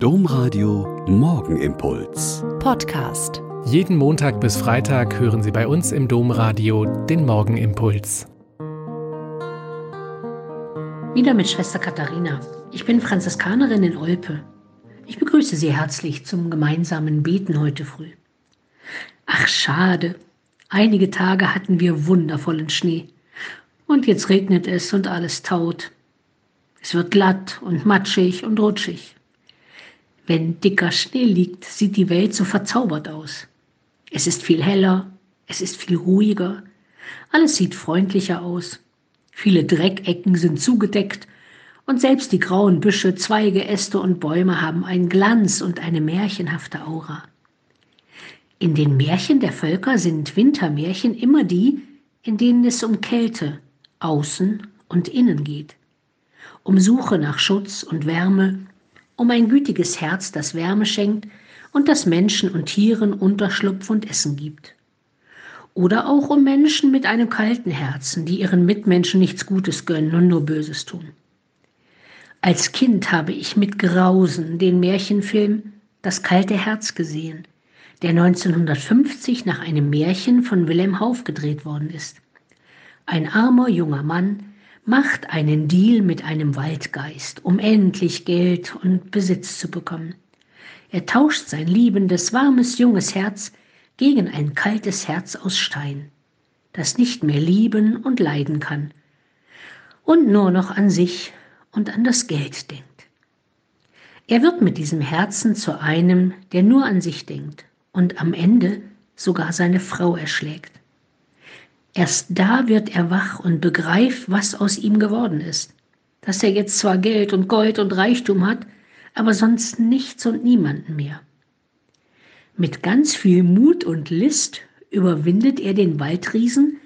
Domradio Morgenimpuls. Podcast. Jeden Montag bis Freitag hören Sie bei uns im Domradio den Morgenimpuls. Wieder mit Schwester Katharina. Ich bin Franziskanerin in Olpe. Ich begrüße Sie herzlich zum gemeinsamen Beten heute früh. Ach, schade. Einige Tage hatten wir wundervollen Schnee. Und jetzt regnet es und alles taut. Es wird glatt und matschig und rutschig. Wenn dicker Schnee liegt, sieht die Welt so verzaubert aus. Es ist viel heller, es ist viel ruhiger, alles sieht freundlicher aus. Viele Dreckecken sind zugedeckt und selbst die grauen Büsche, Zweige, Äste und Bäume haben einen Glanz und eine märchenhafte Aura. In den Märchen der Völker sind Wintermärchen immer die, in denen es um Kälte, außen und innen geht, um Suche nach Schutz und Wärme, um ein gütiges Herz, das Wärme schenkt und das Menschen und Tieren Unterschlupf und Essen gibt. Oder auch um Menschen mit einem kalten Herzen, die ihren Mitmenschen nichts Gutes gönnen und nur Böses tun. Als Kind habe ich mit Grausen den Märchenfilm Das kalte Herz gesehen, der 1950 nach einem Märchen von Wilhelm Hauff gedreht worden ist. Ein armer junger Mann macht einen Deal mit einem Waldgeist, um endlich Geld und Besitz zu bekommen. Er tauscht sein liebendes, warmes, junges Herz gegen ein kaltes Herz aus Stein, das nicht mehr lieben und leiden kann und nur noch an sich und an das Geld denkt. Er wird mit diesem Herzen zu einem, der nur an sich denkt und am Ende sogar seine Frau erschlägt. Erst da wird er wach und begreift, was aus ihm geworden ist. Dass er jetzt zwar Geld und Gold und Reichtum hat, aber sonst nichts und niemanden mehr. Mit ganz viel Mut und List überwindet er den Waldriesen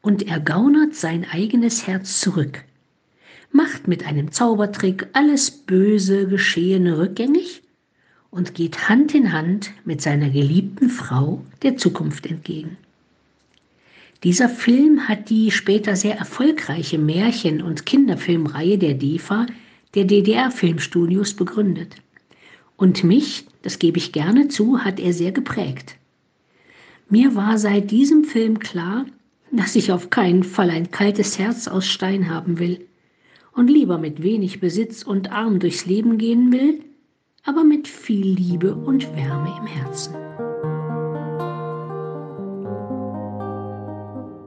und ergaunert sein eigenes Herz zurück, macht mit einem Zaubertrick alles böse Geschehene rückgängig und geht Hand in Hand mit seiner geliebten Frau der Zukunft entgegen. Dieser Film hat die später sehr erfolgreiche Märchen- und Kinderfilmreihe der DEFA, der DDR-Filmstudios, begründet. Und mich, das gebe ich gerne zu, hat er sehr geprägt. Mir war seit diesem Film klar, dass ich auf keinen Fall ein kaltes Herz aus Stein haben will und lieber mit wenig Besitz und arm durchs Leben gehen will, aber mit viel Liebe und Wärme im Herzen.